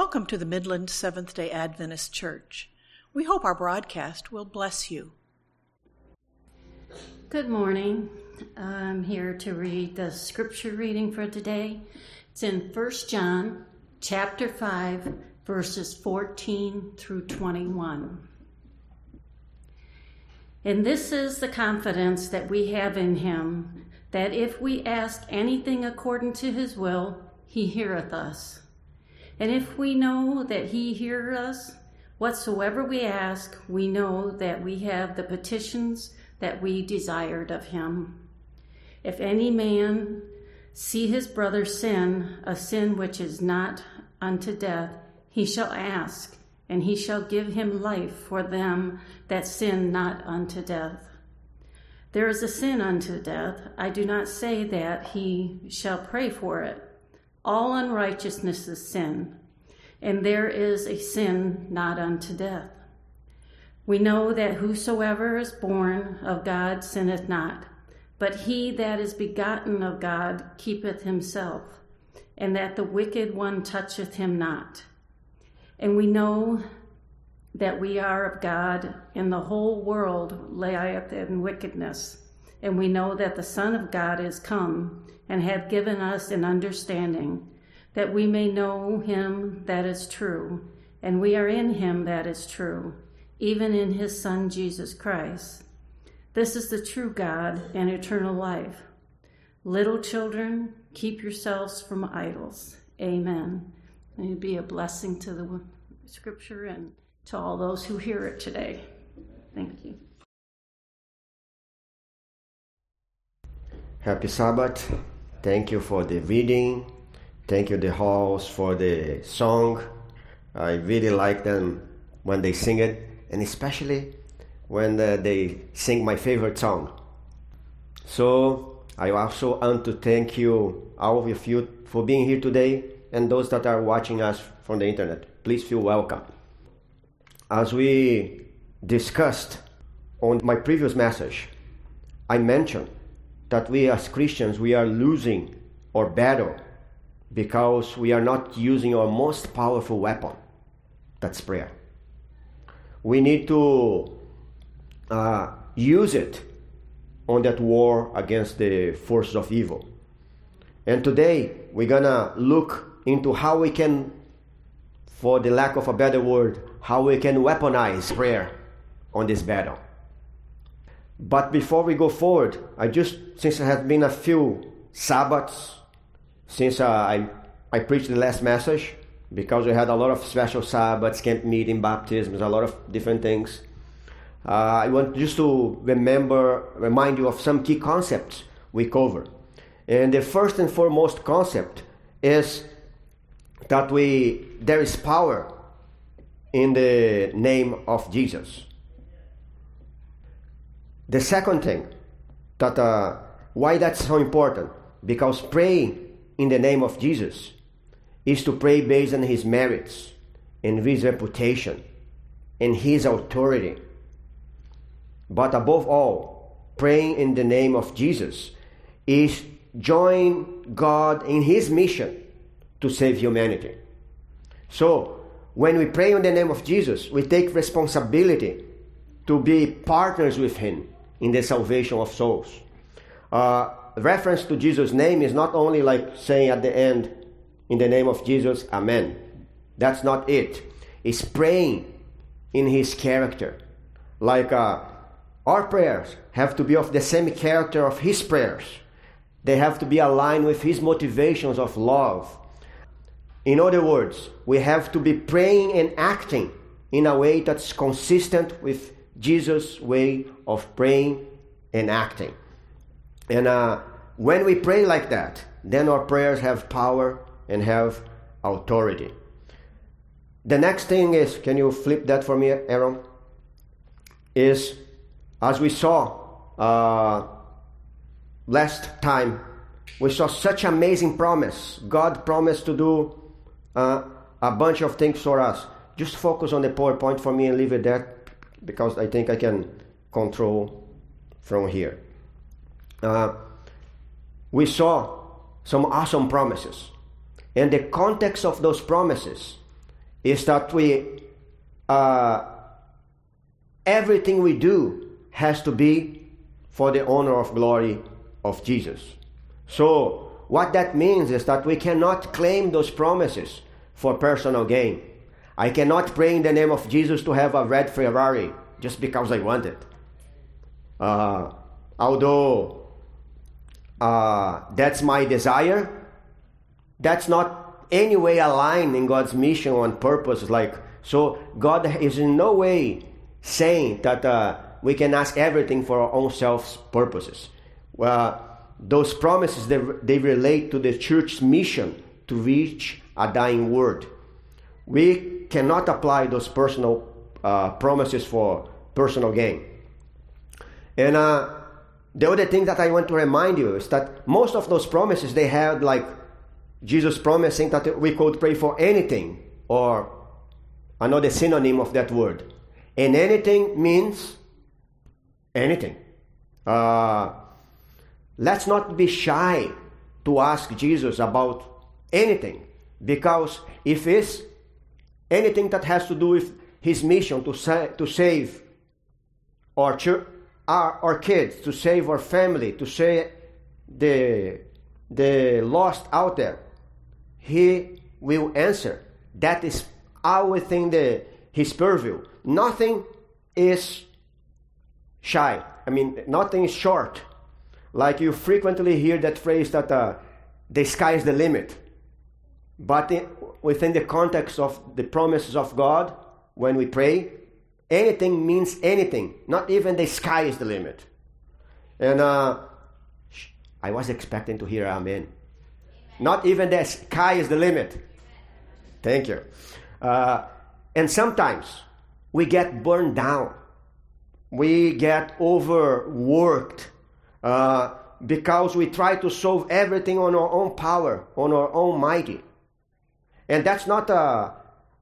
Welcome to the Midland Seventh day Adventist Church. We hope our broadcast will bless you. Good morning. I'm here to read the scripture reading for today. It's in 1 John chapter 5 verses 14 through 21. And this is the confidence that we have in him that if we ask anything according to his will, he heareth us. And if we know that he heareth us, whatsoever we ask, we know that we have the petitions that we desired of him. If any man see his brother sin, a sin which is not unto death, he shall ask, and he shall give him life for them that sin not unto death. There is a sin unto death. I do not say that he shall pray for it. All unrighteousness is sin, and there is a sin not unto death. We know that whosoever is born of God sinneth not, but he that is begotten of God keepeth himself, and that the wicked one toucheth him not. And we know that we are of God, and the whole world lieth in wickedness. And we know that the Son of God is come and have given us an understanding, that we may know him that is true, and we are in him that is true, even in his Son Jesus Christ. This is the true God and eternal life. Little children, keep yourselves from idols. Amen. May it be a blessing to the scripture and to all those who hear it today. Thank you. Happy Sabbath. Thank you for the reading. Thank you, the halls, for the song. I really like them when they sing it, and especially when uh, they sing my favorite song. So, I also want to thank you, all of you, for being here today, and those that are watching us from the internet. Please feel welcome. As we discussed on my previous message, I mentioned that we as Christians we are losing our battle because we are not using our most powerful weapon. That's prayer. We need to uh, use it on that war against the forces of evil. And today we're gonna look into how we can for the lack of a better word how we can weaponize prayer on this battle but before we go forward, I just, since it has been a few Sabbaths since uh, I, I preached the last message, because we had a lot of special Sabbaths, camp meeting, baptisms, a lot of different things. Uh, I want just to remember, remind you of some key concepts we cover. And the first and foremost concept is that we there is power in the name of Jesus. The second thing that uh, why that's so important because praying in the name of Jesus is to pray based on his merits and his reputation and his authority. But above all, praying in the name of Jesus is join God in his mission to save humanity. So, when we pray in the name of Jesus, we take responsibility to be partners with him in the salvation of souls. Uh, reference to Jesus' name is not only like saying at the end, in the name of Jesus, Amen. That's not it. It's praying in His character. Like uh, our prayers have to be of the same character of His prayers, they have to be aligned with His motivations of love. In other words, we have to be praying and acting in a way that's consistent with Jesus' way of praying and acting. And uh, when we pray like that, then our prayers have power and have authority. The next thing is can you flip that for me, Aaron? Is as we saw uh, last time, we saw such amazing promise. God promised to do uh, a bunch of things for us. Just focus on the PowerPoint for me and leave it there because I think I can control from here. Uh, we saw some awesome promises. And the context of those promises is that we, uh, everything we do has to be for the honor of glory of Jesus. So, what that means is that we cannot claim those promises for personal gain. I cannot pray in the name of Jesus to have a red Ferrari just because I want it. Uh, although uh, that's my desire, that's not any way aligned in God's mission and purpose. Like so, God is in no way saying that uh, we can ask everything for our own self purposes. Well, those promises they, they relate to the church's mission to reach a dying world. We cannot apply those personal uh, promises for personal gain. And uh, the other thing that I want to remind you is that most of those promises they had like Jesus promising that we could pray for anything or another synonym of that word. And anything means anything. Uh, let's not be shy to ask Jesus about anything because if it's anything that has to do with his mission to, sa- to save our, ch- our, our kids, to save our family, to save the, the lost out there, he will answer. That is all within the, his purview. Nothing is shy. I mean, nothing is short. Like you frequently hear that phrase that uh, the sky is the limit. But within the context of the promises of God, when we pray, anything means anything. Not even the sky is the limit. And uh, I was expecting to hear Amen. amen. Not even the sky is the limit. Thank you. Uh, and sometimes we get burned down. We get overworked uh, because we try to solve everything on our own power, on our own mighty. And that's not uh,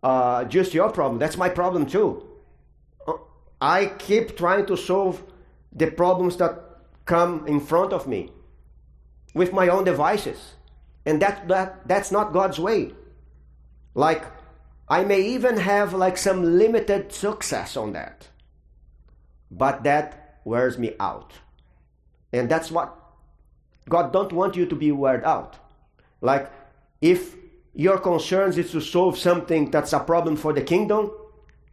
uh, just your problem, that's my problem too. Uh, I keep trying to solve the problems that come in front of me with my own devices. And that, that, that's not God's way. Like, I may even have like some limited success on that. But that wears me out. And that's what God don't want you to be wear out. Like if your concerns is to solve something that's a problem for the kingdom,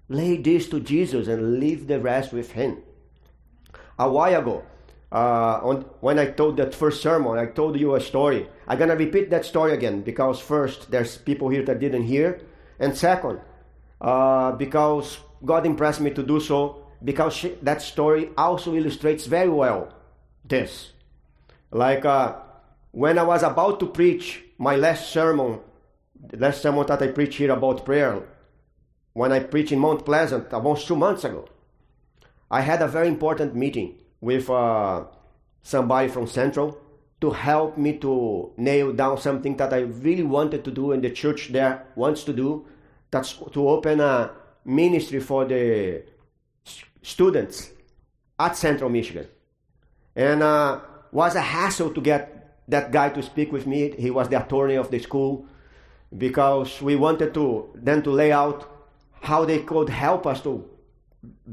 lay this to Jesus and leave the rest with him. A while ago, uh, on, when I told that first sermon, I told you a story. I'm gonna repeat that story again because first, there's people here that didn't hear, and second, uh, because God impressed me to do so, because she, that story also illustrates very well this. Like uh, when I was about to preach my last sermon, the last sermon that I preached here about prayer, when I preached in Mount Pleasant almost two months ago, I had a very important meeting with uh, somebody from Central to help me to nail down something that I really wanted to do and the church there wants to do. That's to open a ministry for the students at Central Michigan. And uh, was a hassle to get that guy to speak with me. He was the attorney of the school because we wanted to then to lay out how they could help us to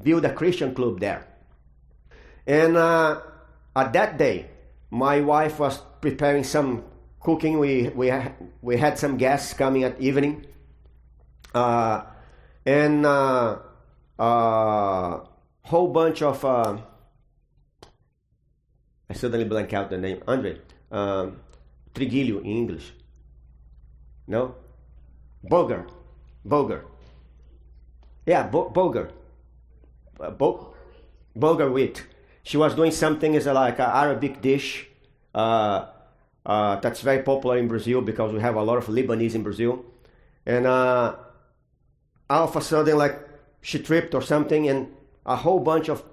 build a Christian club there. And uh, at that day, my wife was preparing some cooking. We we we had some guests coming at evening, uh, and uh, uh whole bunch of uh, I suddenly blank out the name. Andre. Um, Trigilio in English. No? Boger. Boger. Yeah, bo- Boger. Uh, bo- Boger wheat. She was doing something as a, like an Arabic dish uh, uh, that's very popular in Brazil because we have a lot of Lebanese in Brazil. And uh, all of a sudden, like she tripped or something, and a whole bunch of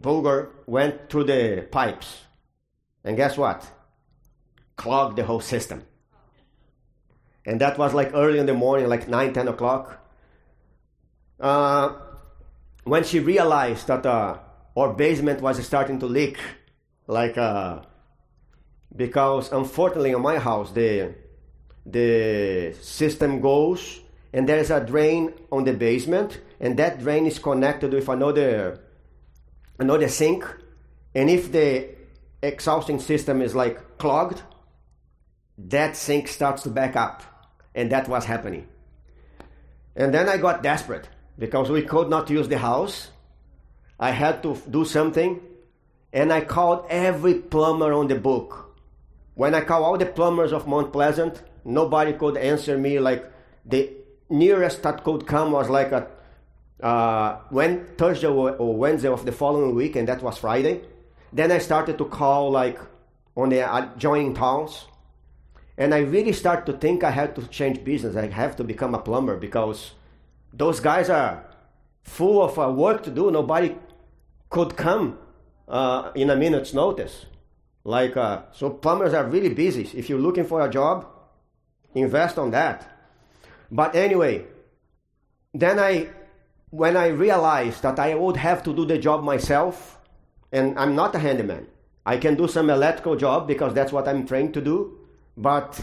bulgur went through the pipes. And guess what? Clogged the whole system. And that was like early in the morning, like 9, 10 o'clock. Uh, when she realized that uh, our basement was starting to leak, like, uh, because unfortunately in my house, the, the system goes and there is a drain on the basement, and that drain is connected with another another sink. And if the exhausting system is like clogged, that sink starts to back up. And that was happening. And then I got desperate because we could not use the house. I had to do something, and I called every plumber on the book. When I called all the plumbers of Mount Pleasant, nobody could answer me. Like the nearest that could come was like a uh, when Thursday or Wednesday of the following week, and that was Friday. Then I started to call like on the adjoining towns, and I really start to think I have to change business. I have to become a plumber because those guys are full of uh, work to do. Nobody could come uh, in a minute's notice. Like uh, so, plumbers are really busy. If you're looking for a job, invest on that. But anyway, then I when I realized that I would have to do the job myself, and I'm not a handyman. I can do some electrical job because that's what I'm trained to do, but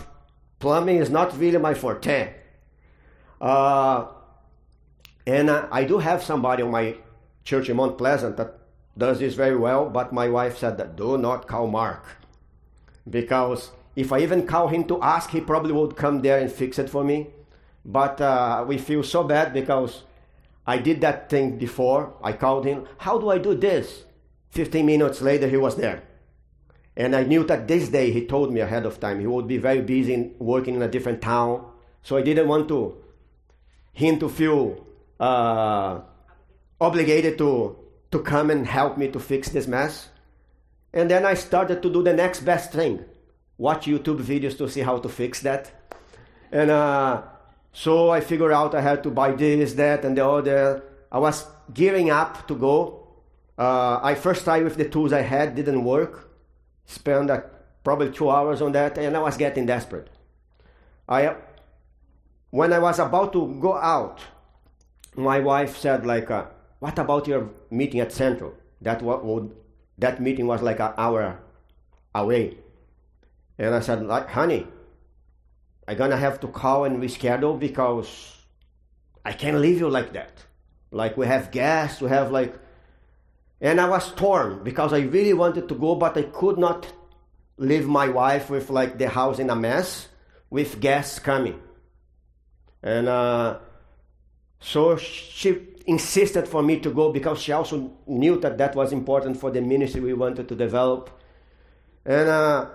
plumbing is not really my forte. Uh, and uh, I do have somebody on my church in Mount Pleasant that does this very well, but my wife said that do not call Mark. Because if I even call him to ask, he probably would come there and fix it for me. But uh, we feel so bad because I did that thing before. I called him. How do I do this? 15 minutes later, he was there. And I knew that this day, he told me ahead of time, he would be very busy working in a different town. So I didn't want to him to feel uh, obligated to, to come and help me to fix this mess. And then I started to do the next best thing watch YouTube videos to see how to fix that. And uh, so I figured out I had to buy this, that, and the other. I was gearing up to go. Uh, I first tried with the tools I had, didn't work. Spent uh, probably two hours on that, and I was getting desperate. I, when I was about to go out, my wife said like, uh, "What about your meeting at Central?" That what would that meeting was like an hour away, and I said, like, "Honey, I'm gonna have to call and reschedule because I can't leave you like that. Like we have guests, we have like, and I was torn because I really wanted to go, but I could not leave my wife with like the house in a mess with guests coming. And uh, so she insisted for me to go because she also knew that that was important for the ministry we wanted to develop. And uh,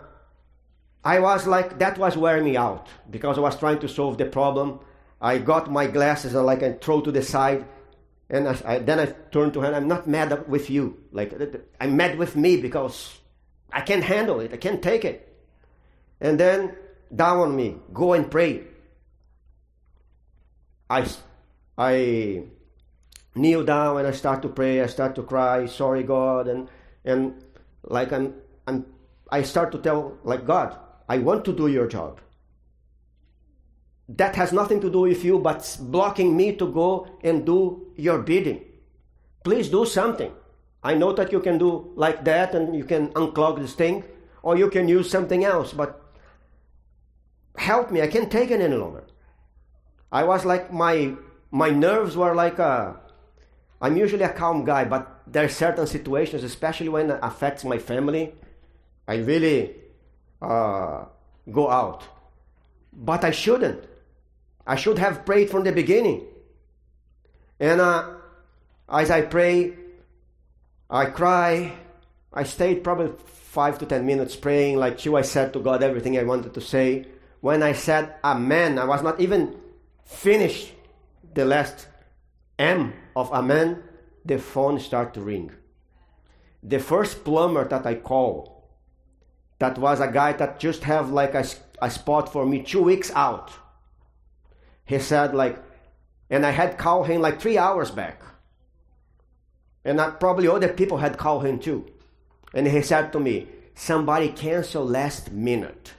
I was like, that was wearing me out because I was trying to solve the problem. I got my glasses and like I throw to the side. And I, I, then I turned to her, I'm not mad with you. Like, I'm mad with me because I can't handle it. I can't take it. And then down on me, go and pray. I, I kneel down and I start to pray. I start to cry, sorry God. And, and like I'm, I'm, I start to tell, like, God, I want to do your job. That has nothing to do with you, but blocking me to go and do your bidding. Please do something. I know that you can do like that and you can unclog this thing, or you can use something else, but help me. I can't take it any longer. I was like, my, my nerves were like a. I'm usually a calm guy, but there are certain situations, especially when it affects my family, I really uh, go out. But I shouldn't. I should have prayed from the beginning. And uh, as I pray, I cry. I stayed probably five to ten minutes praying, like you. I said to God everything I wanted to say. When I said Amen, I was not even finished the last M of Amen, the phone started to ring. The first plumber that I called that was a guy that just have like a, a spot for me two weeks out. He said like, and I had called him like three hours back. And I, probably other people had called him too. And he said to me, somebody canceled last minute.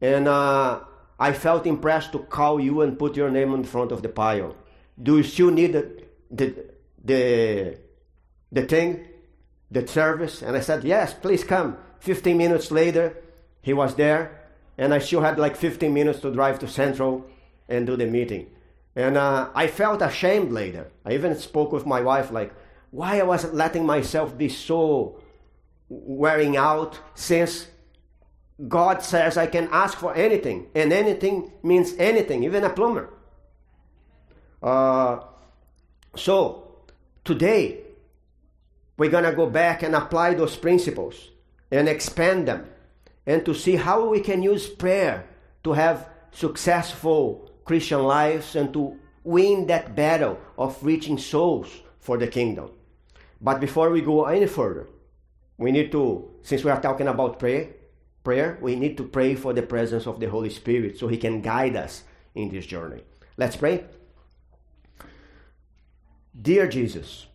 And uh, I felt impressed to call you and put your name in front of the pile. Do you still need the, the, the, the thing, the service? And I said, yes, please come. 15 minutes later, he was there, and I still had like 15 minutes to drive to Central and do the meeting. And uh, I felt ashamed later. I even spoke with my wife, like, why I wasn't letting myself be so wearing out since God says I can ask for anything, and anything means anything, even a plumber. Uh, so, today, we're going to go back and apply those principles and expand them and to see how we can use prayer to have successful Christian lives and to win that battle of reaching souls for the kingdom. But before we go any further, we need to, since we are talking about prayer, prayer, we need to pray for the presence of the Holy Spirit so He can guide us in this journey. Let's pray. Dear Jesus,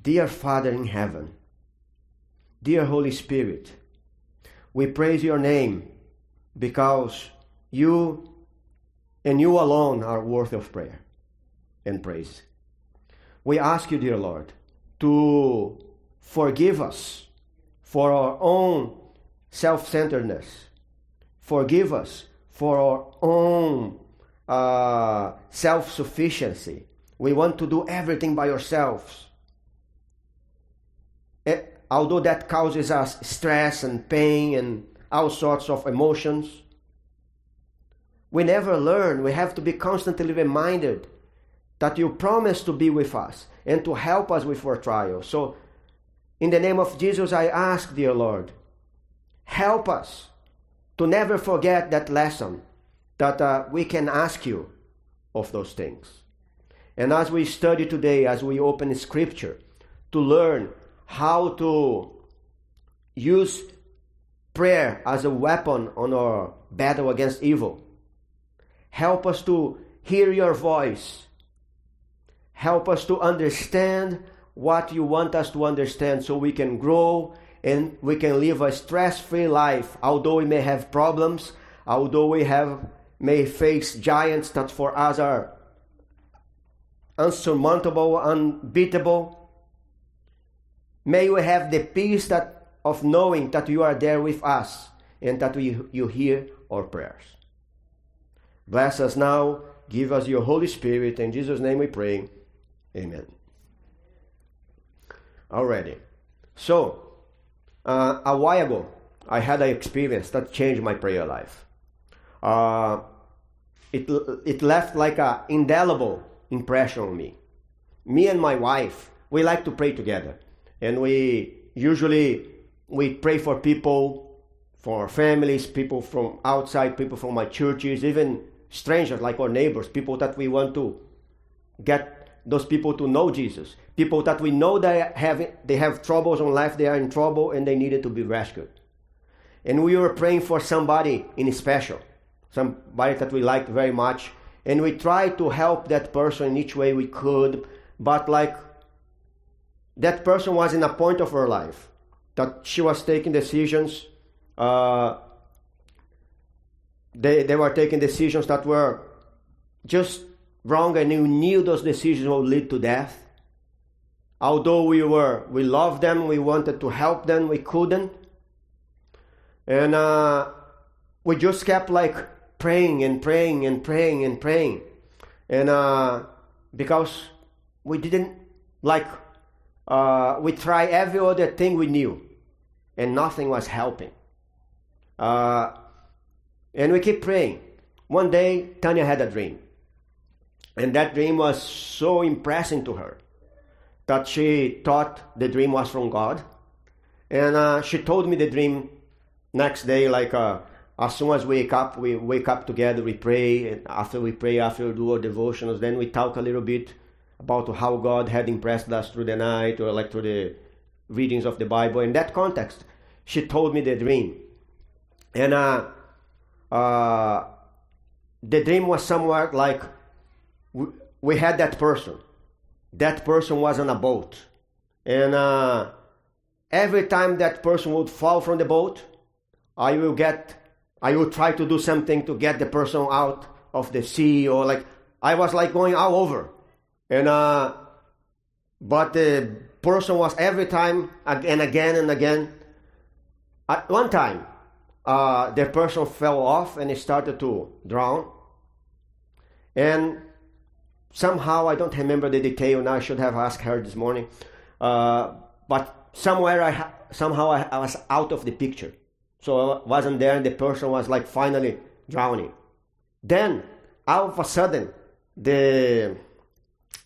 dear Father in heaven, dear Holy Spirit, we praise your name because you and you alone are worthy of prayer and praise. We ask you, dear Lord, to forgive us for our own self centeredness. Forgive us for our own uh, self sufficiency. We want to do everything by ourselves. Eh, although that causes us stress and pain and all sorts of emotions, we never learn. We have to be constantly reminded that you promise to be with us and to help us with our trials. So, in the name of Jesus, I ask, dear Lord, help us to never forget that lesson that uh, we can ask you of those things. And as we study today, as we open Scripture, to learn how to use prayer as a weapon on our battle against evil. Help us to hear your voice. Help us to understand what you want us to understand so we can grow and we can live a stress-free life although we may have problems although we have may face giants that for us are unsurmountable unbeatable may we have the peace that of knowing that you are there with us and that we, you hear our prayers bless us now give us your holy spirit in jesus name we pray amen already. So, uh, a while ago, I had an experience that changed my prayer life. Uh, it, it left like an indelible impression on me. Me and my wife, we like to pray together. And we usually, we pray for people, for families, people from outside, people from my churches, even strangers like our neighbors, people that we want to get those people to know Jesus. People that we know they have they have troubles in life, they are in trouble and they needed to be rescued. And we were praying for somebody in special, somebody that we liked very much, and we tried to help that person in each way we could, but like that person was in a point of her life that she was taking decisions. Uh, they, they were taking decisions that were just wrong and you knew those decisions would lead to death. Although we were, we loved them, we wanted to help them, we couldn't. And uh, we just kept like praying and praying and praying and praying. And uh, because we didn't like, uh, we tried every other thing we knew and nothing was helping. Uh, and we keep praying. One day, Tanya had a dream. And that dream was so impressing to her that she thought the dream was from God. And uh, she told me the dream next day, like uh, as soon as we wake up, we wake up together, we pray. And after we pray, after we do our devotionals, then we talk a little bit about how God had impressed us through the night or like through the readings of the Bible. In that context, she told me the dream. And uh, uh, the dream was somewhat like we, we had that person. That person was on a boat. And uh, every time that person would fall from the boat, I will get, I will try to do something to get the person out of the sea or like, I was like going all over. And, uh, but the person was every time and again and again. At one time, uh, the person fell off and started to drown. And somehow, I don't remember the detail now, I should have asked her this morning. Uh, but somewhere, I ha- somehow I, I was out of the picture. So I wasn't there, and the person was like finally drowning. Then, all of a sudden, the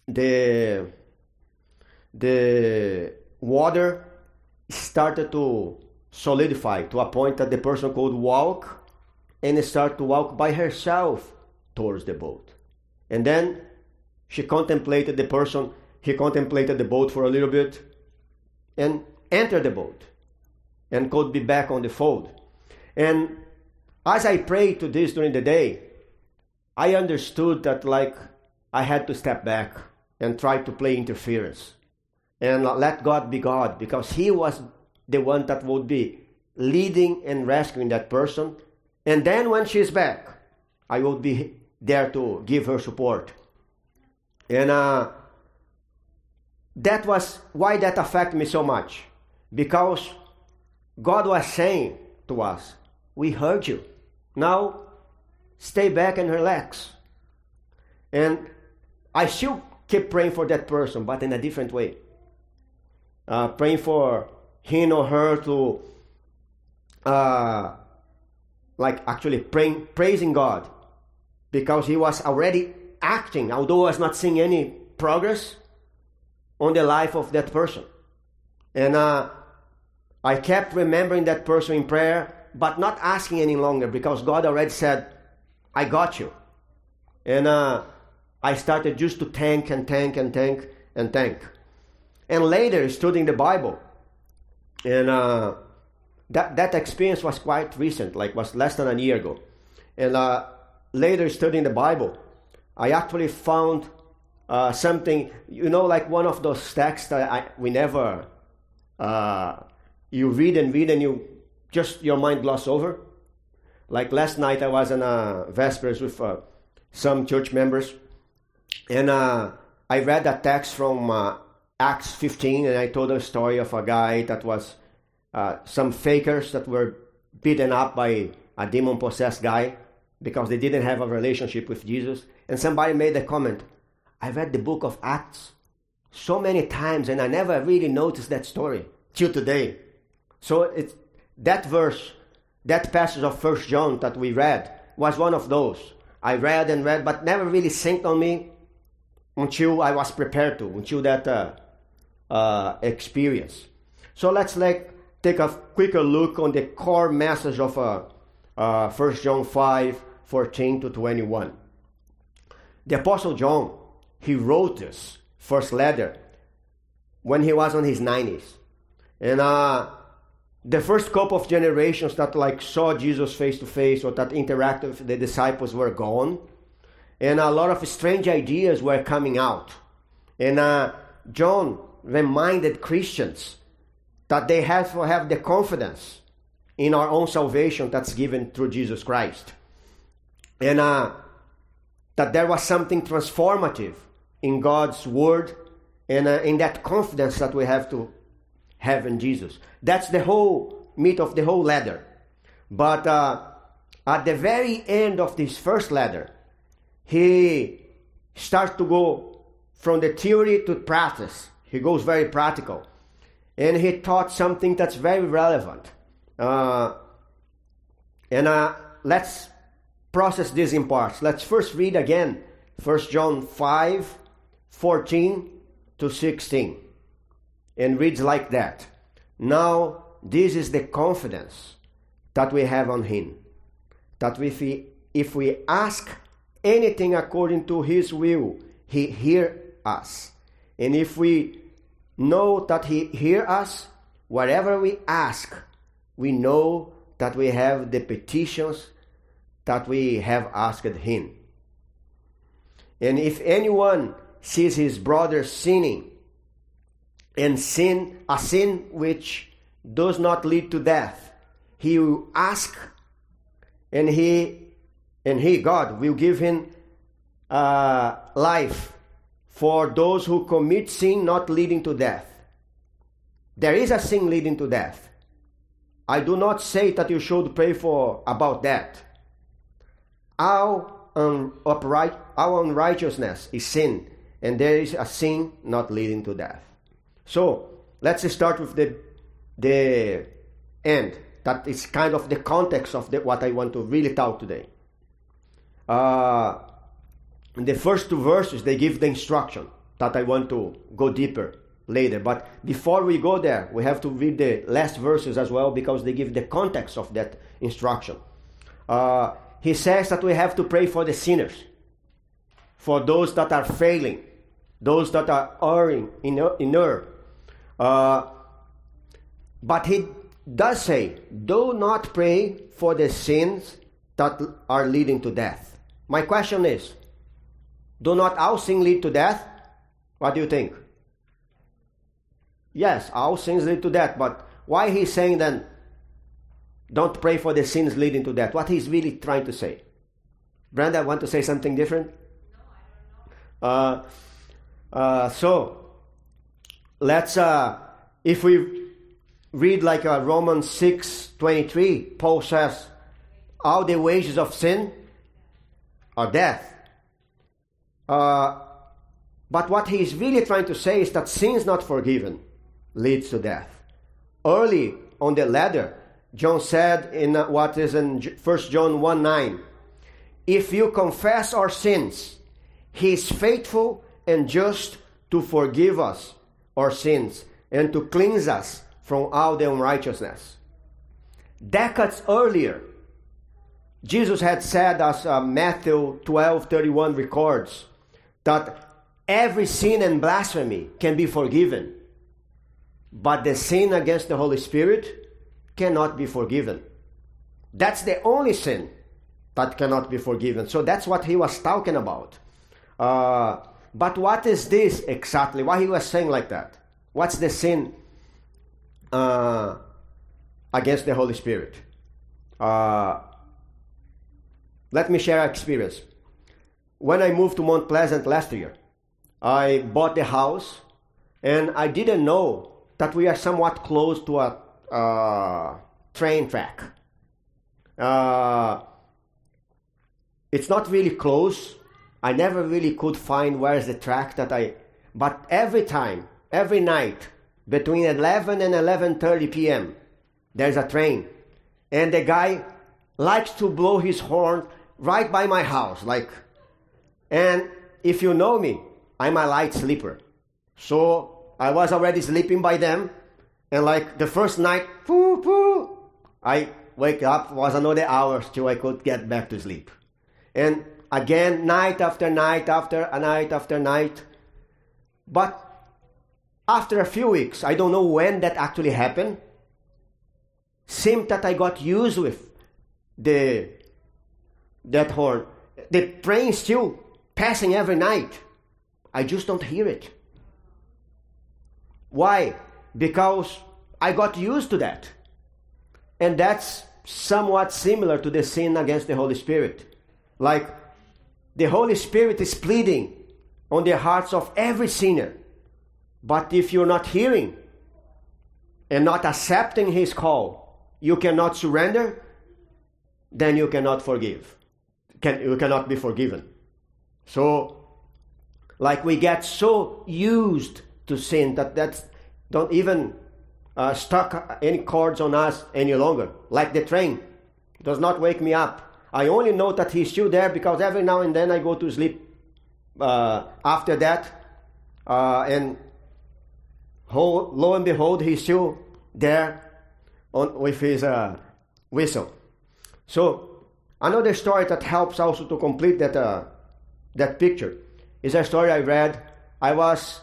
the the water started to solidify to a point that the person could walk and start to walk by herself towards the boat. And then she contemplated the person, he contemplated the boat for a little bit and entered the boat and could be back on the fold. And as I prayed to this during the day, I understood that like I had to step back and try to play interference and let God be God because He was the one that would be leading and rescuing that person. And then when she's back, I would be there to give her support. And uh, that was why that affected me so much because God was saying to us, We heard you. Now stay back and relax. And I still keep praying for that person, but in a different way. Uh, praying for him or her to, uh, like actually praying, praising God because he was already acting, although I was not seeing any progress on the life of that person. And uh, I kept remembering that person in prayer, but not asking any longer because God already said, I got you. And uh, I started just to thank and thank and thank and thank. And later, studying the Bible, and uh, that that experience was quite recent, like was less than a year ago. And uh, later, studying the Bible, I actually found uh, something, you know, like one of those texts that I, we never, uh, you read and read and you just your mind gloss over. Like last night, I was in a Vespers with uh, some church members and uh, I read a text from uh, Acts 15, and I told a story of a guy that was uh, some fakers that were beaten up by a demon possessed guy because they didn't have a relationship with Jesus. And somebody made a comment I read the book of Acts so many times, and I never really noticed that story till today. So it's that verse, that passage of First John that we read was one of those. I read and read, but never really synced on me until I was prepared to, until that uh, uh, experience. So let's like take a quicker look on the core message of uh, uh, 1 John 5 14 to 21. The Apostle John, he wrote this first letter when he was on his 90s. And uh, the first couple of generations that like saw Jesus face to face or that interacted with the disciples were gone and a lot of strange ideas were coming out. And uh, John reminded Christians that they have to have the confidence in our own salvation that's given through Jesus Christ. And uh, that there was something transformative in God's word and uh, in that confidence that we have to have in Jesus. That's the whole meat of the whole letter. But uh, at the very end of this first letter, he starts to go from the theory to practice. He goes very practical. And he taught something that's very relevant. Uh, and uh, let's process this in parts. Let's first read again 1 John 5 14 to 16. And reads like that. Now, this is the confidence that we have on Him. That if we, if we ask anything according to his will, he hear us. And if we know that he hear us, whatever we ask, we know that we have the petitions that we have asked him. And if anyone sees his brother sinning, and sin a sin which does not lead to death, he will ask, and he and He, God, will give him uh, life for those who commit sin not leading to death. There is a sin leading to death. I do not say that you should pray for about that. All upright our unrighteousness is sin, and there is a sin not leading to death. So let's start with the the end. That is kind of the context of the, what I want to really talk today. Uh, in the first two verses, they give the instruction that I want to go deeper later. But before we go there, we have to read the last verses as well because they give the context of that instruction. Uh, he says that we have to pray for the sinners, for those that are failing, those that are erring in, error. Uh, but he does say, do not pray for the sins that are leading to death. My question is, do not all sin lead to death? What do you think? Yes, all sins lead to death, but why he's saying then don't pray for the sins leading to death? What he's really trying to say? Brenda, want to say something different? No, I don't know. Uh, uh, so let's uh, if we read like uh, Romans six twenty three, Paul says, "All the wages of sin are death." Uh, but what he is really trying to say is that sins not forgiven leads to death. Early on the ladder, John said in uh, what is in 1 John 1 9, if you confess our sins, he is faithful and just to forgive us our sins and to cleanse us from all the unrighteousness. Decades earlier, Jesus had said, as uh, Matthew 12 31 records, that every sin and blasphemy can be forgiven, but the sin against the Holy Spirit cannot be forgiven. That's the only sin that cannot be forgiven. So that's what he was talking about. Uh, but what is this exactly? Why he was saying like that? What's the sin uh, against the Holy Spirit? Uh, let me share experience. When I moved to Mount Pleasant last year, I bought the house and I didn't know that we are somewhat close to a uh, train track. Uh, it's not really close. I never really could find where's the track that I. But every time, every night, between 11 and 11:30 p.m., there's a train, and the guy likes to blow his horn right by my house, like. And if you know me, I'm a light sleeper, so I was already sleeping by them, and like the first night, poo poo, I wake up was another hour till I could get back to sleep. And again, night after night after a night after night. But after a few weeks, I don't know when that actually happened, seemed that I got used with the that horn. The train still passing every night. I just don't hear it. Why? Because I got used to that. And that's somewhat similar to the sin against the Holy Spirit. Like the Holy Spirit is pleading on the hearts of every sinner. But if you're not hearing and not accepting His call, you cannot surrender, then you cannot forgive. Can, you cannot be forgiven. So, like we get so used to sin that that's don't even uh, stuck any cords on us any longer. Like the train does not wake me up. I only know that he's still there because every now and then I go to sleep uh, after that, uh, and ho- lo and behold, he's still there on, with his uh, whistle. So another story that helps also to complete that uh, that picture is a story I read. I was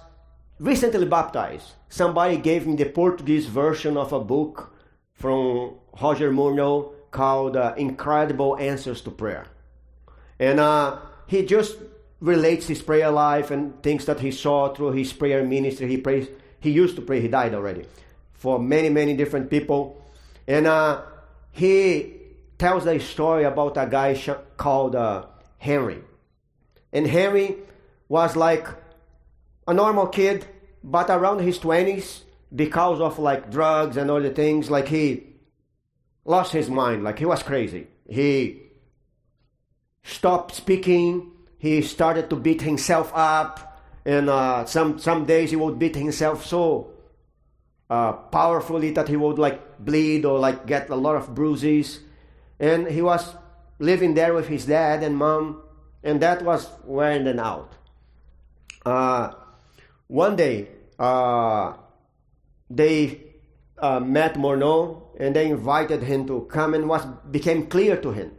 recently baptized. Somebody gave me the Portuguese version of a book from Roger Morneau called uh, Incredible Answers to Prayer. And uh, he just relates his prayer life and things that he saw through his prayer ministry. He prays, he used to pray, he died already, for many, many different people. And uh, he tells a story about a guy called uh, Henry. And Henry was like a normal kid, but around his 20s, because of like drugs and other things, like he lost his mind, like he was crazy. He stopped speaking, he started to beat himself up, and uh, some some days he would beat himself so uh, powerfully that he would like bleed or like get a lot of bruises, and he was living there with his dad and mom, and that was wearing them out. Uh, one day, uh, they uh, met Morneau and they invited him to come, and what became clear to him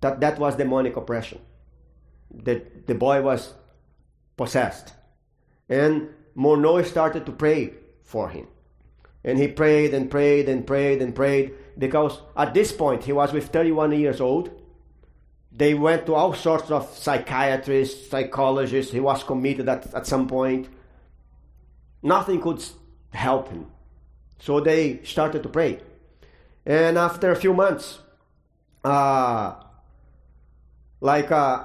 that that was demonic oppression. That the boy was possessed, and Morneau started to pray for him, and he prayed and prayed and prayed and prayed because at this point he was with 31 years old. They went to all sorts of psychiatrists, psychologists. He was committed at, at some point. Nothing could help him. So they started to pray. And after a few months, uh, like uh,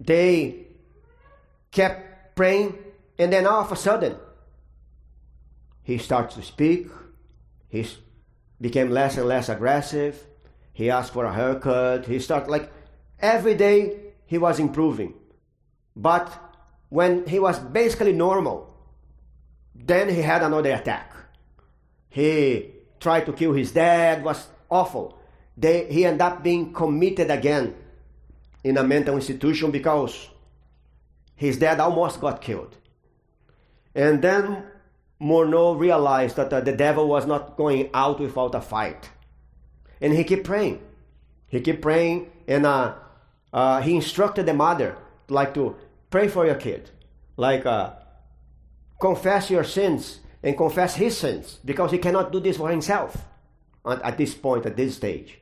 they kept praying, and then all of a sudden, he starts to speak. He became less and less aggressive. He asked for a haircut. He started like every day he was improving. But when he was basically normal, then he had another attack. He tried to kill his dad, was awful. They, he ended up being committed again in a mental institution because his dad almost got killed. And then Morneau realized that uh, the devil was not going out without a fight. And he kept praying. He kept praying, and uh, uh, he instructed the mother like to pray for your kid, like uh, confess your sins and confess his sins, because he cannot do this for himself at, at this point, at this stage.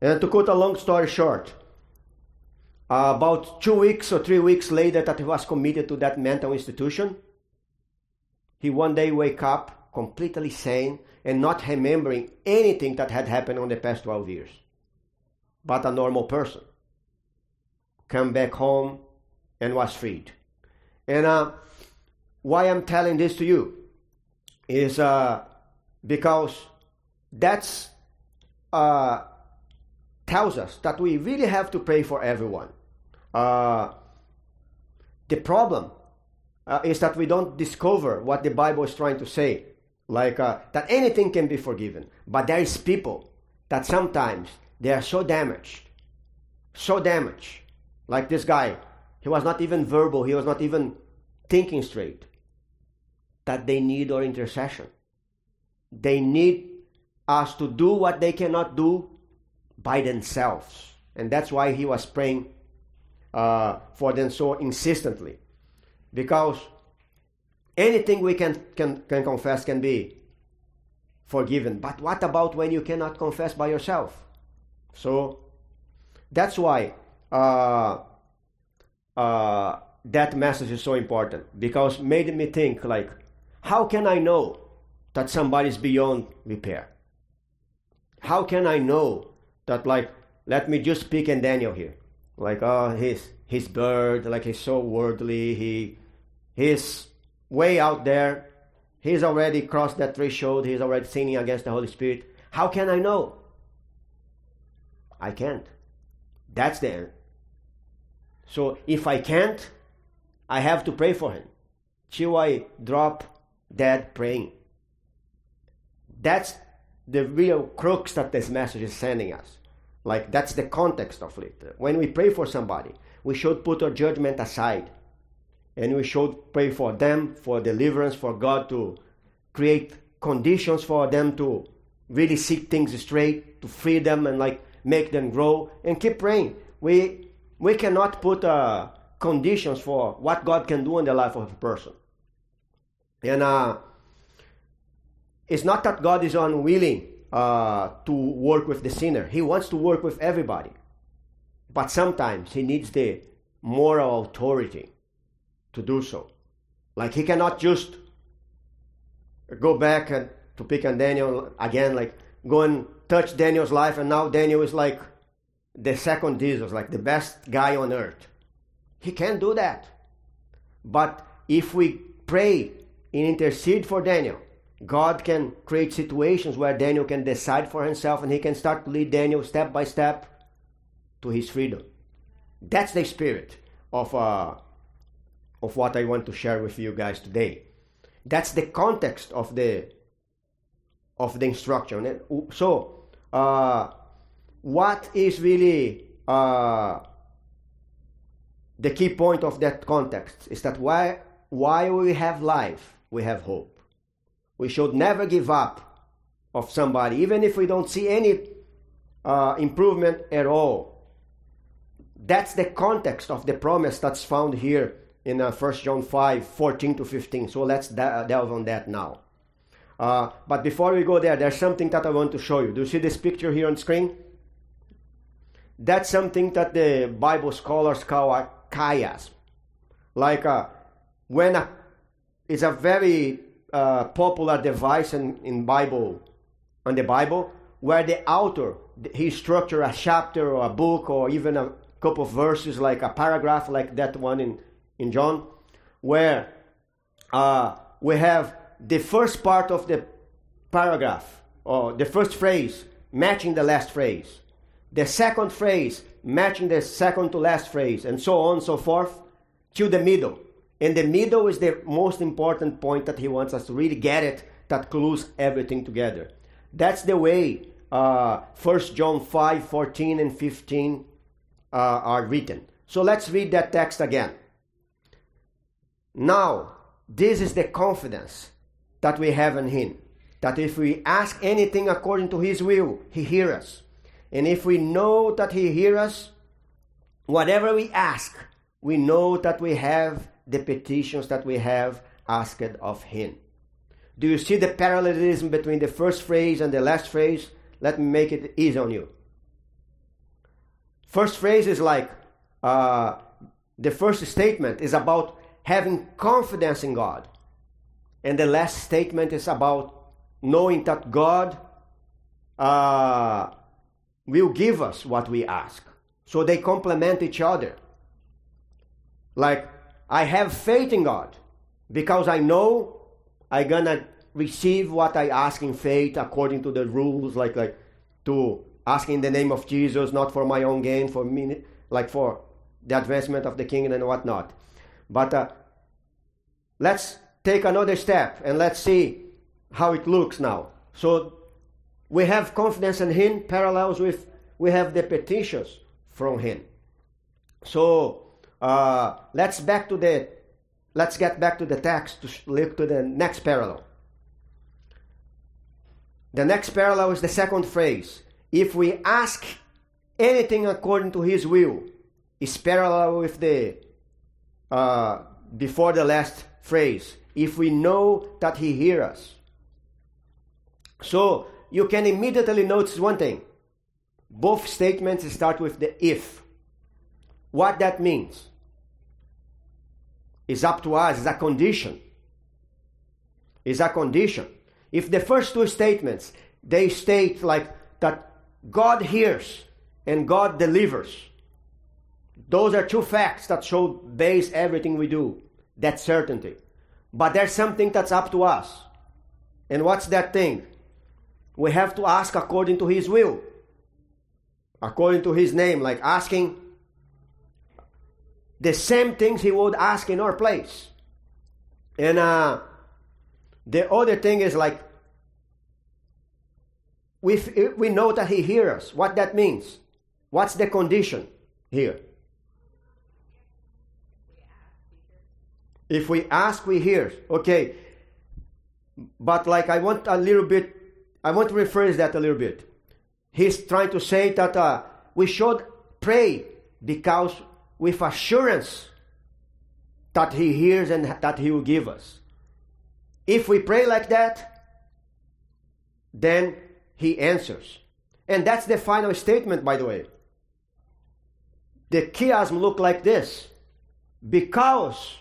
And to cut a long story short, uh, about two weeks or three weeks later that he was committed to that mental institution, he one day wake up completely sane and not remembering anything that had happened on the past 12 years, but a normal person. Come back home and was freed. And uh, why I'm telling this to you is uh, because that's uh, tells us that we really have to pray for everyone. Uh, the problem uh, is that we don't discover what the Bible is trying to say, like uh, that anything can be forgiven. But there is people that sometimes they are so damaged, so damaged. Like this guy, he was not even verbal, he was not even thinking straight. That they need our intercession. They need us to do what they cannot do by themselves. And that's why he was praying uh, for them so insistently. Because anything we can, can, can confess can be forgiven. But what about when you cannot confess by yourself? So that's why uh, uh, that message is so important because made me think like, how can I know that somebody is beyond repair? How can I know that like, let me just pick and Daniel here, like, oh, he's his bird, like he's so worldly, he he's way out there. He's already crossed that threshold. He's already sinning against the Holy Spirit. How can I know? I can't. That's the end. So if I can't, I have to pray for him till I drop dead praying. That's the real crux that this message is sending us. Like that's the context of it. When we pray for somebody, we should put our judgment aside and we should pray for them for deliverance, for God to create conditions for them to really seek things straight, to free them and like make them grow, and keep praying. We we cannot put uh, conditions for what God can do in the life of a person, and uh, it's not that God is unwilling uh, to work with the sinner. He wants to work with everybody, but sometimes he needs the moral authority to do so. Like he cannot just go back and to pick on Daniel again, like go and touch Daniel's life, and now Daniel is like the second Jesus, like the best guy on earth. He can't do that. But if we pray and intercede for Daniel, God can create situations where Daniel can decide for himself and he can start to lead Daniel step by step to his freedom. That's the spirit of, uh, of what I want to share with you guys today. That's the context of the of the instruction. So, uh, what is really uh, the key point of that context is that why, while we have life, we have hope. We should never give up of somebody, even if we don't see any uh, improvement at all. That's the context of the promise that's found here in uh, 1 John 5 14 to 15. So let's de- delve on that now. Uh, but before we go there, there's something that I want to show you. Do you see this picture here on screen? That's something that the Bible scholars call a chiasm. Like uh, when a, it's a very uh, popular device in, in Bible, on the Bible, where the author he structure a chapter or a book or even a couple of verses, like a paragraph, like that one in in John, where uh, we have the first part of the paragraph or the first phrase matching the last phrase, the second phrase matching the second to last phrase, and so on and so forth to the middle. And the middle is the most important point that he wants us to really get it that glues everything together. That's the way uh, 1 John 5 14 and 15 uh, are written. So let's read that text again. Now, this is the confidence that we have in Him. That if we ask anything according to His will, He hears us. And if we know that He hears us, whatever we ask, we know that we have the petitions that we have asked of Him. Do you see the parallelism between the first phrase and the last phrase? Let me make it easy on you. First phrase is like uh, the first statement is about having confidence in God. And the last statement is about knowing that God uh, will give us what we ask. So they complement each other. Like, I have faith in God because I know I'm gonna receive what I ask in faith according to the rules, like like to ask in the name of Jesus, not for my own gain, for me, like for the advancement of the kingdom and whatnot. But uh, let's take another step and let's see how it looks now. So we have confidence in Him, parallels with we have the petitions from Him. So uh, let's back to the let's get back to the text to look to the next parallel. The next parallel is the second phrase. If we ask anything according to His will, is parallel with the uh, before the last phrase. If we know that He hears us. So you can immediately notice one thing. Both statements start with the if. What that means is up to us, is a condition. Is a condition. If the first two statements they state like that God hears and God delivers. Those are two facts that should base everything we do. That certainty. But there's something that's up to us. And what's that thing? We have to ask according to His will, according to His name, like asking the same things He would ask in our place. And uh, the other thing is like we, we know that He hears us. What that means? What's the condition here? If we ask, we hear. Okay. But like I want a little bit, I want to rephrase that a little bit. He's trying to say that uh, we should pray because with assurance that He hears and that He will give us. If we pray like that, then He answers. And that's the final statement, by the way. The chiasm look like this. Because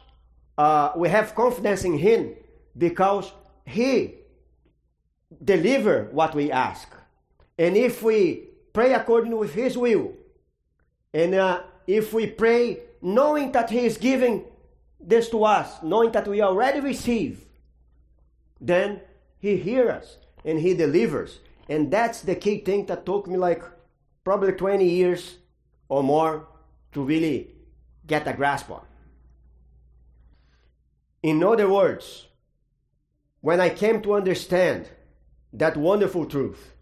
uh, we have confidence in Him because He deliver what we ask. And if we pray according with His will, and uh, if we pray knowing that He is giving this to us, knowing that we already receive, then He hears us and He delivers. And that's the key thing that took me like probably 20 years or more to really get a grasp on. In other words, when I came to understand that wonderful truth,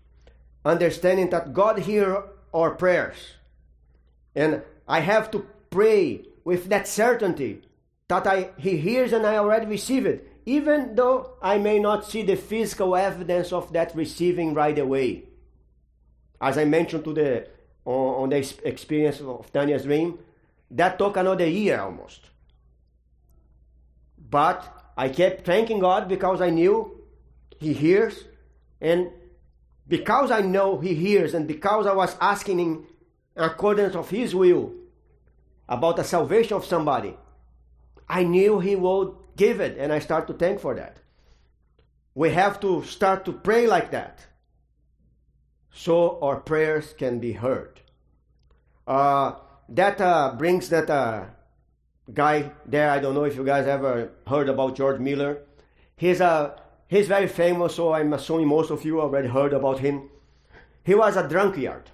understanding that God hears our prayers, and I have to pray with that certainty that I, He hears and I already receive it, even though I may not see the physical evidence of that receiving right away. As I mentioned to the on, on the experience of Tanya's dream, that took another year almost. But I kept thanking God because I knew He hears, and because I know He hears, and because I was asking in accordance of His will about the salvation of somebody, I knew He would give it, and I start to thank for that. We have to start to pray like that, so our prayers can be heard. Uh, that uh, brings that uh, guy there. I don't know if you guys ever heard about George Miller. He's a he's very famous, so I'm assuming most of you already heard about him. He was a drunkard.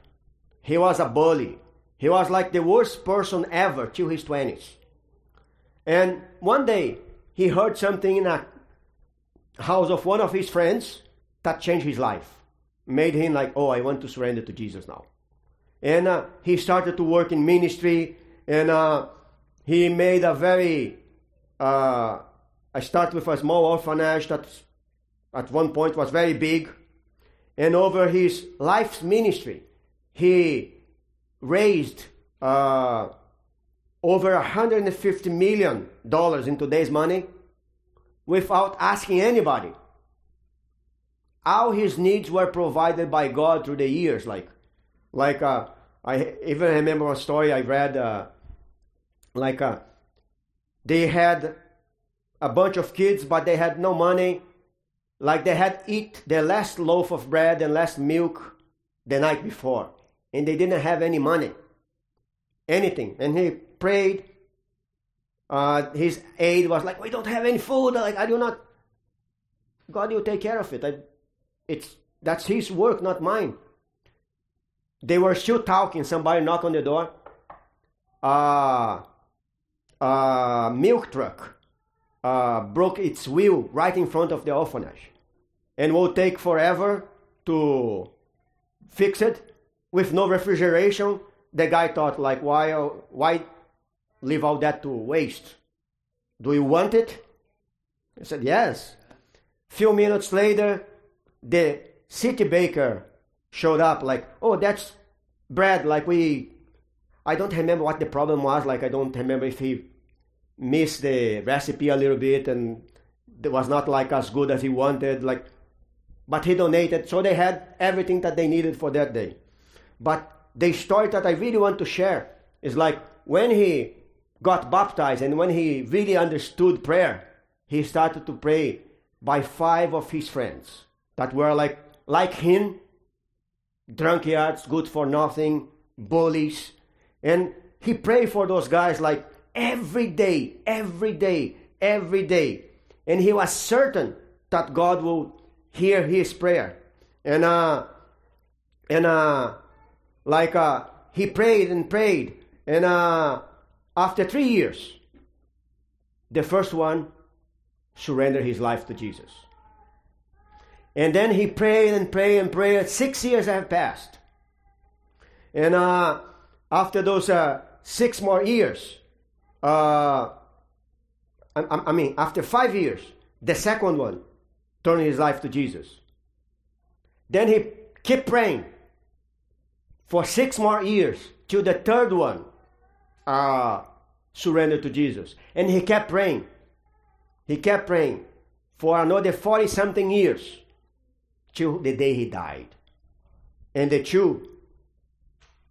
He was a bully. He was like the worst person ever till his twenties. And one day he heard something in a house of one of his friends that changed his life, made him like, oh, I want to surrender to Jesus now. And uh, he started to work in ministry, and uh, he made a very. Uh, I started with a small orphanage that at one point was very big. And over his life's ministry, he raised uh, over $150 million in today's money without asking anybody. All his needs were provided by God through the years. Like, like uh, I even remember a story I read. Uh, like uh, they had a bunch of kids, but they had no money. Like they had eat their last loaf of bread and last milk the night before, and they didn't have any money, anything. And he prayed. Uh, his aide was like, "We don't have any food. Like I do not. God will take care of it. I, it's that's His work, not mine." They were still talking. Somebody knocked on the door. Uh, a milk truck uh, broke its wheel right in front of the orphanage and will take forever to fix it with no refrigeration. The guy thought like, why, why leave all that to waste? Do you want it? I said, yes. Few minutes later, the city baker showed up like, oh, that's bread like we I don't remember what the problem was. Like I don't remember if he missed the recipe a little bit and it was not like as good as he wanted. Like, but he donated, so they had everything that they needed for that day. But the story that I really want to share is like when he got baptized and when he really understood prayer, he started to pray by five of his friends that were like like him, drunkards, good for nothing, bullies, and he prayed for those guys like every day, every day, every day. And he was certain that God will hear his prayer. And uh and uh like uh he prayed and prayed and uh after 3 years the first one surrendered his life to Jesus. And then he prayed and prayed and prayed. 6 years have passed. And uh after those uh, six more years, uh, I, I, mean, after five years, the second one turned his life to Jesus. Then he kept praying for six more years till the third one uh, surrendered to Jesus. And he kept praying. He kept praying for another 40 something years till the day he died. And the two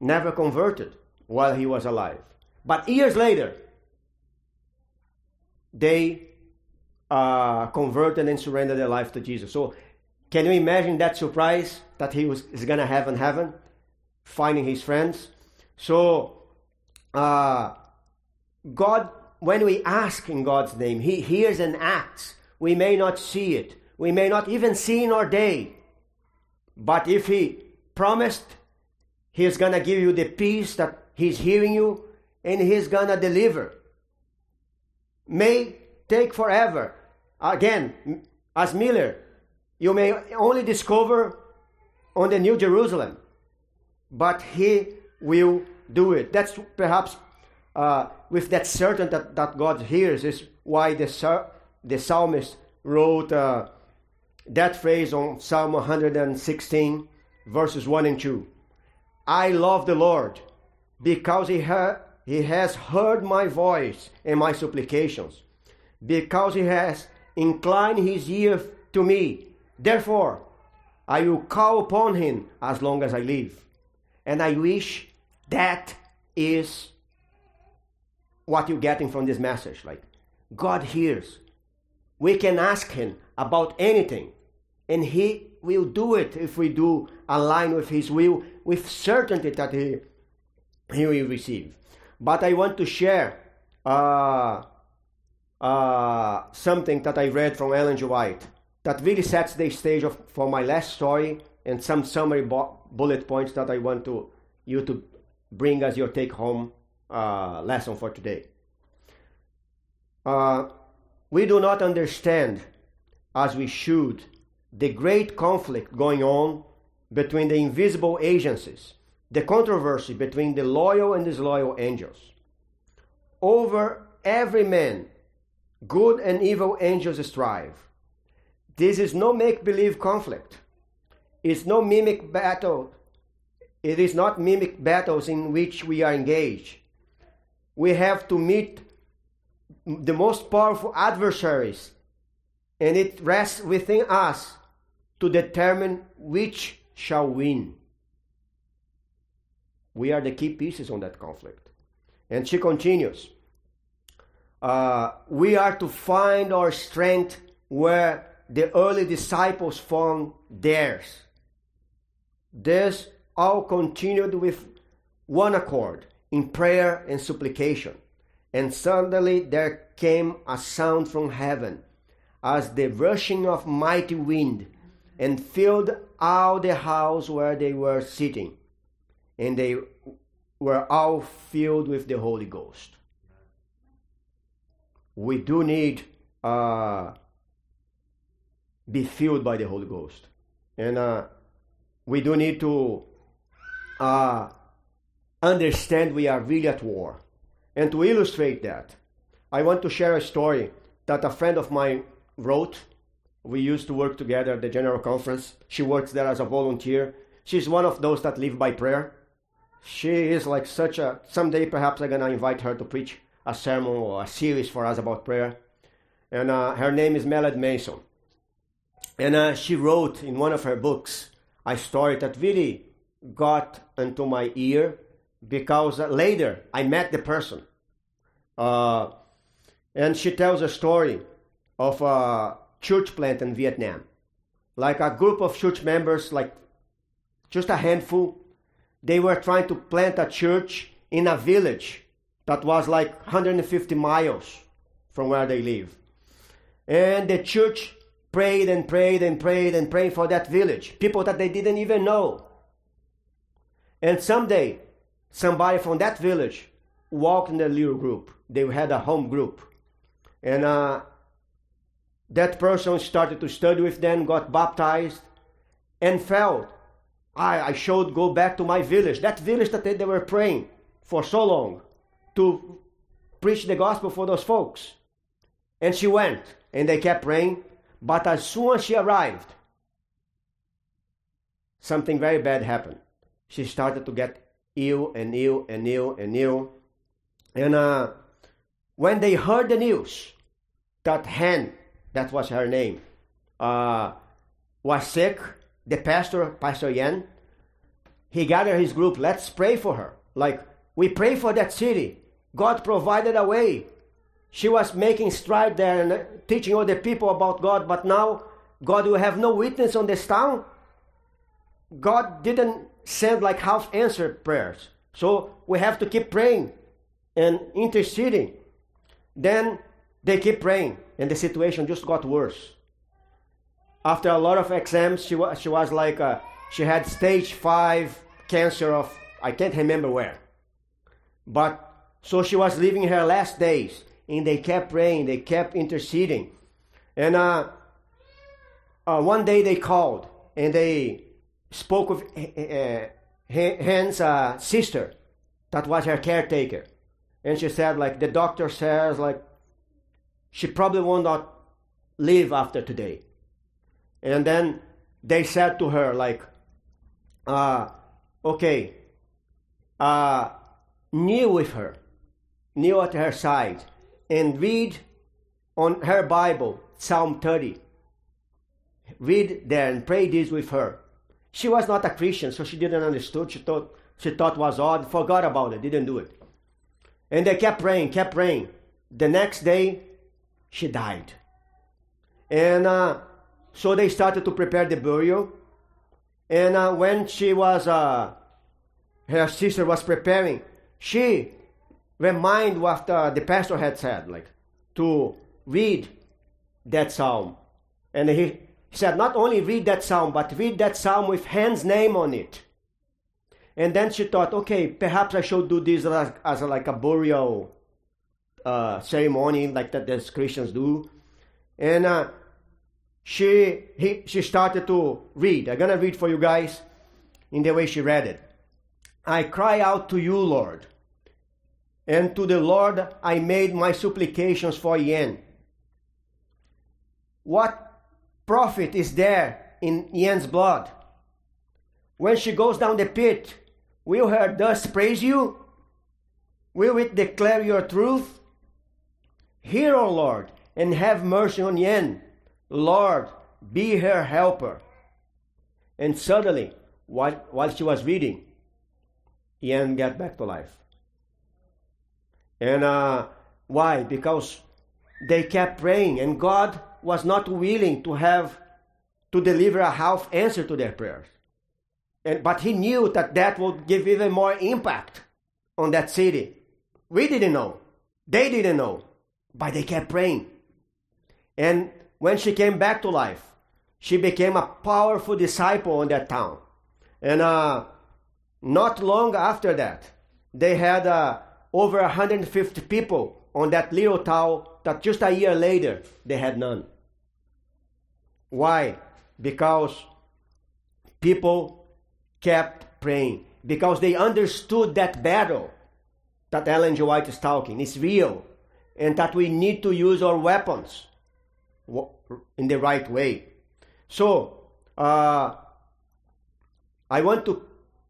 never converted while he was alive. But years later, they uh, converted and surrendered their life to Jesus. So, can you imagine that surprise that he was is gonna have in heaven, finding his friends? So, uh, God, when we ask in God's name, He hears and acts. We may not see it, we may not even see in our day, but if He promised He's going to give you the peace that He's hearing you and He's gonna deliver. May take forever. Again, as Miller, you may only discover on the New Jerusalem, but He will do it. That's perhaps uh, with that certain that, that God hears is why the, the psalmist wrote uh, that phrase on Psalm 116, verses 1 and 2. I love the Lord because he, ha- he has heard my voice and my supplications, because he has inclined his ear to me. Therefore, I will call upon him as long as I live. And I wish that is what you're getting from this message. Like, God hears. We can ask Him about anything, and He will do it if we do align with His will with certainty that He, he will receive. But I want to share uh, uh, something that I read from Ellen G. White that really sets the stage of, for my last story and some summary bullet points that I want to you to bring as your take home uh, lesson for today. Uh, we do not understand, as we should, the great conflict going on between the invisible agencies, the controversy between the loyal and disloyal angels. Over every man, good and evil angels strive. This is no make believe conflict. It's no mimic battle. It is not mimic battles in which we are engaged we have to meet the most powerful adversaries, and it rests within us to determine which shall win. We are the key pieces on that conflict. And she continues uh, We are to find our strength where the early disciples found theirs. This all continued with one accord in prayer and supplication. And suddenly there came a sound from heaven, as the rushing of mighty wind, and filled all the house where they were sitting. And they were all filled with the Holy Ghost. We do need uh, be filled by the Holy Ghost, and uh, we do need to uh, understand we are really at war. And to illustrate that, I want to share a story that a friend of mine wrote. We used to work together at the General Conference. She works there as a volunteer. She's one of those that live by prayer. She is like such a. Someday, perhaps, I'm gonna invite her to preach a sermon or a series for us about prayer. And uh, her name is Melody Mason. And uh, she wrote in one of her books a story that really got into my ear because later I met the person. Uh, and she tells a story of a church plant in Vietnam. Like a group of church members, like just a handful, they were trying to plant a church in a village that was like 150 miles from where they live. And the church prayed and prayed and prayed and prayed for that village, people that they didn't even know. And someday somebody from that village walked in the little group. They had a home group. And uh, that person started to study with them, got baptized, and felt, I, I should go back to my village, that village that they, they were praying for so long, to preach the gospel for those folks. And she went, and they kept praying. But as soon as she arrived, something very bad happened. She started to get ill and ill and ill and ill. And uh, when they heard the news that Hen, that was her name, uh, was sick, the pastor, Pastor Yan, he gathered his group. Let's pray for her. Like, we pray for that city. God provided a way. She was making stride there and teaching all the people about God, but now God will have no witness on this town. God didn't send like half answered prayers. So we have to keep praying and interceding. Then they keep praying, and the situation just got worse. After a lot of exams, she was, she was like, uh, she had stage five cancer of, I can't remember where. But so she was living her last days, and they kept praying, they kept interceding. And uh, uh, one day they called and they spoke with uh, Han's uh, sister, that was her caretaker. And she said, like, the doctor says, like, she probably will not live after today. And then they said to her, like, uh, okay, uh, kneel with her, kneel at her side, and read on her Bible Psalm 30. Read there and pray this with her. She was not a Christian, so she didn't understand. She thought she thought was odd, forgot about it, didn't do it. And they kept praying, kept praying. The next day, she died. And uh, so they started to prepare the burial. And uh, when she was, uh, her sister was preparing, she reminded what the, the pastor had said, like to read that psalm. And he said, not only read that psalm, but read that psalm with Han's name on it. And then she thought, okay, perhaps I should do this as, as like a burial uh, ceremony, like that the Christians do. And uh, she he, she started to read. I'm gonna read for you guys in the way she read it. I cry out to you, Lord, and to the Lord I made my supplications for Yen. What profit is there in Yen's blood? When she goes down the pit, will her dust praise you? Will it declare your truth? Hear, O Lord, and have mercy on Yen. Lord, be her helper. And suddenly, while, she was reading, Yen got back to life. And uh, why? Because they kept praying, and God was not willing to have to deliver a half answer to their prayers. And, but he knew that that would give even more impact on that city. We didn't know. They didn't know. But they kept praying. And when she came back to life, she became a powerful disciple in that town. And uh, not long after that, they had uh, over 150 people on that little town that just a year later they had none. Why? Because people kept praying. Because they understood that battle that Ellen G. White is talking is real and that we need to use our weapons in the right way. So, uh, I want to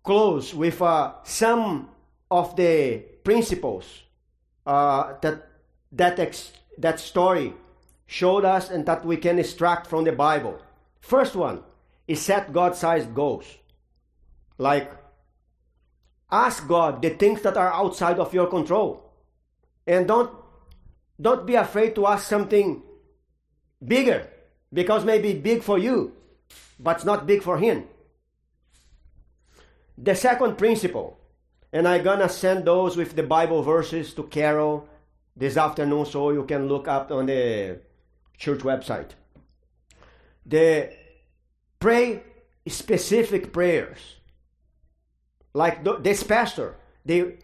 close with uh, some of the principles uh, that that ex- that story showed us and that we can extract from the Bible. First one is set God-sized goals. Like ask God the things that are outside of your control. And don't don't be afraid to ask something bigger because maybe big for you, but not big for him. The second principle, and I'm gonna send those with the Bible verses to Carol this afternoon so you can look up on the church website. The pray specific prayers. Like this pastor, they,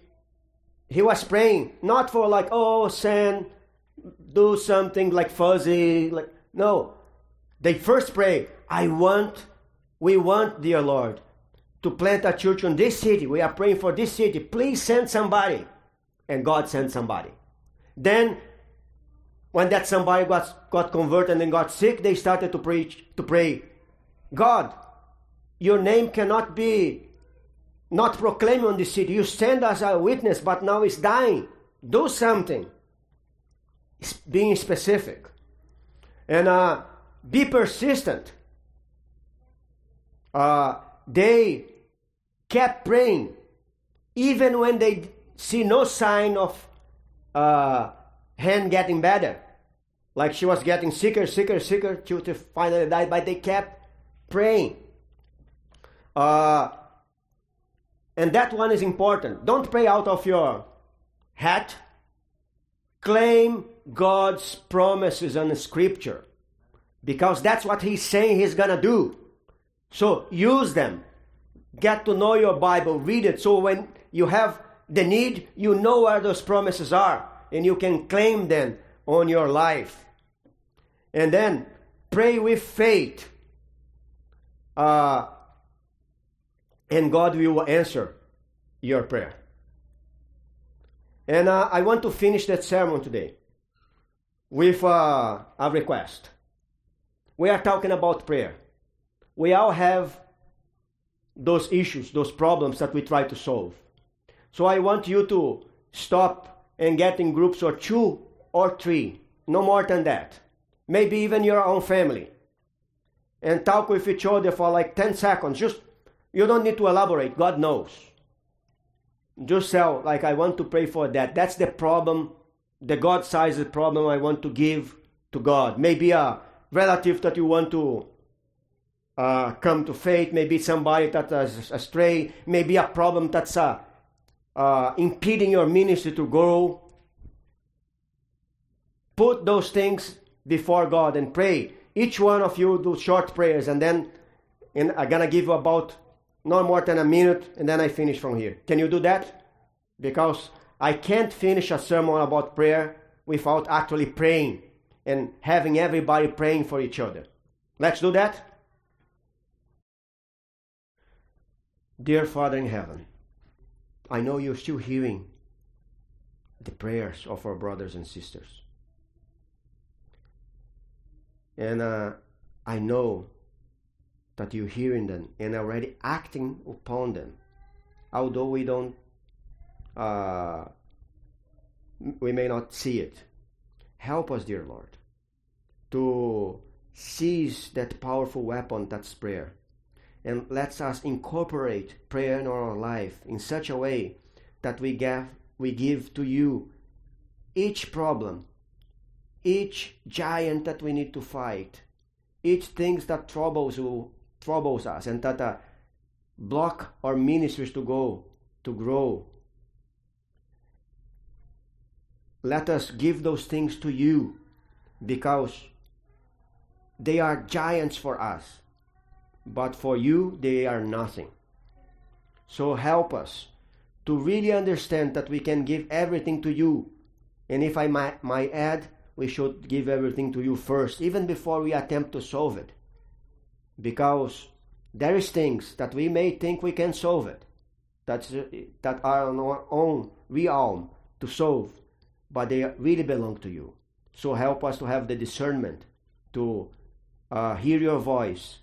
he was praying not for like, oh, send, do something like fuzzy. Like no, they first pray. I want, we want, dear Lord, to plant a church in this city. We are praying for this city. Please send somebody, and God sent somebody. Then, when that somebody got, got converted and got sick, they started to preach, to pray, God, your name cannot be not proclaimed on the city. You send us a witness, but now it's dying. Do something. Being specific. And uh, be persistent. Uh, they kept praying even when they see no sign of uh, Han getting better. Like she was getting sicker, sicker, sicker till to finally die, but they kept praying. Uh, and that one is important. Don't pray out of your hat. Claim God's promises in Scripture because that's what He's saying He's gonna do. So use them. Get to know your Bible, read it. So when you have the need, you know where those promises are, and you can claim them on your life. And then pray with faith. Uh, and God will answer your prayer. And uh, I want to finish that sermon today with uh, a request. We are talking about prayer. We all have those issues, those problems that we try to solve. So I want you to stop and get in groups of two or three, no more than that. Maybe even your own family. And talk with each other for like 10 seconds. Just, you don't need to elaborate, God knows. Just tell, like, I want to pray for that. That's the problem, the God sized problem I want to give to God. Maybe a relative that you want to uh, come to faith, maybe somebody that is astray, maybe a problem that's uh, uh, impeding your ministry to grow. Put those things before God and pray. Each one of you do short prayers, and then and I'm gonna give you about no more than a minute, and then I finish from here. Can you do that? Because I can't finish a sermon about prayer without actually praying and having everybody praying for each other. Let's do that. Dear Father in heaven, I know you're still hearing the prayers of our brothers and sisters. And uh, I know that you're hearing them and already acting upon them, although we don't, uh, we may not see it. Help us, dear Lord, to seize that powerful weapon that's prayer and lets us incorporate prayer in our life in such a way that we give, we give to you each problem, each giant that we need to fight, each things that troubles you, troubles us and that uh, block our ministries to go, to grow. Let us give those things to you because they are giants for us, but for you they are nothing. So help us to really understand that we can give everything to you. And if I might, might add, we should give everything to you first, even before we attempt to solve it because there is things that we may think we can solve it that's, that are on our own realm to solve but they really belong to you. So help us to have the discernment to uh, hear your voice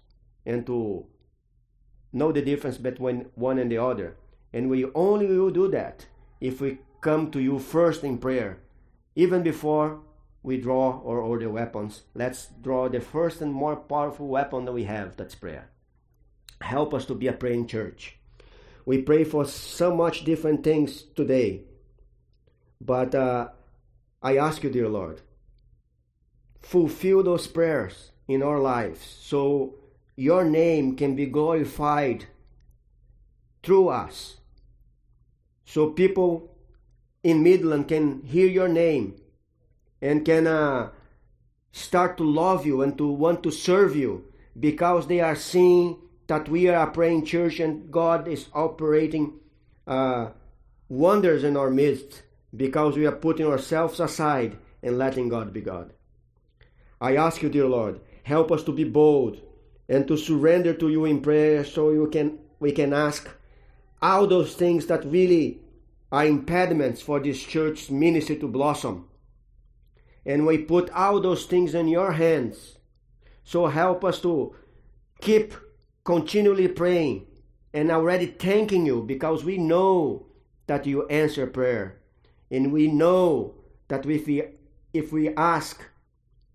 and to know the difference between one and the other. And we only will do that if we come to you first in prayer even before we draw or order weapons, let's draw the first and more powerful weapon that we have that's prayer. Help us to be a praying church. We pray for so much different things today, but uh, I ask you, dear Lord, fulfill those prayers in our lives so your name can be glorified through us. So people in Midland can hear your name and can uh, start to love you and to want to serve you because they are seeing that we are a praying church and God is operating uh, wonders in our midst because we are putting ourselves aside and letting God be God. I ask you, dear Lord, help us to be bold and to surrender to you in prayer so you can we can ask all those things that really are impediments for this church's ministry to blossom and we put all those things in your hands. So help us to keep continually praying and already thanking you because we know that you answer prayer. And we know that if we, if we ask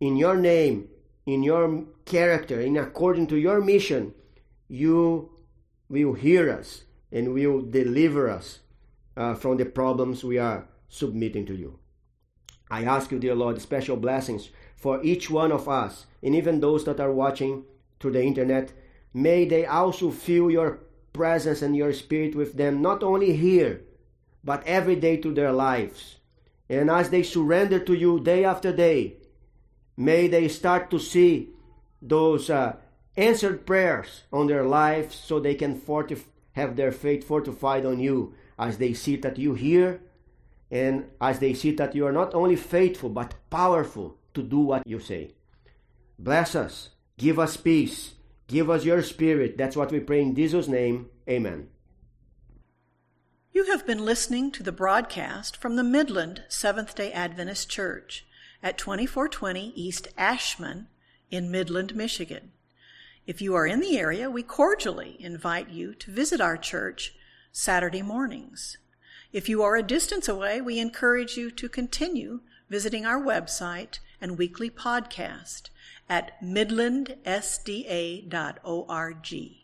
in your name, in your character, in according to your mission, you will hear us and will deliver us uh, from the problems we are submitting to you. I ask you, dear Lord, special blessings for each one of us, and even those that are watching through the internet. May they also feel your presence and your spirit with them, not only here, but every day to their lives. And as they surrender to you day after day, may they start to see those uh, answered prayers on their lives so they can fortif- have their faith fortified on you as they see that you hear and as they see that you are not only faithful but powerful to do what you say. Bless us, give us peace, give us your spirit. That's what we pray in Jesus' name. Amen. You have been listening to the broadcast from the Midland Seventh day Adventist Church at 2420 East Ashman in Midland, Michigan. If you are in the area, we cordially invite you to visit our church Saturday mornings. If you are a distance away, we encourage you to continue visiting our website and weekly podcast at midlandsda.org.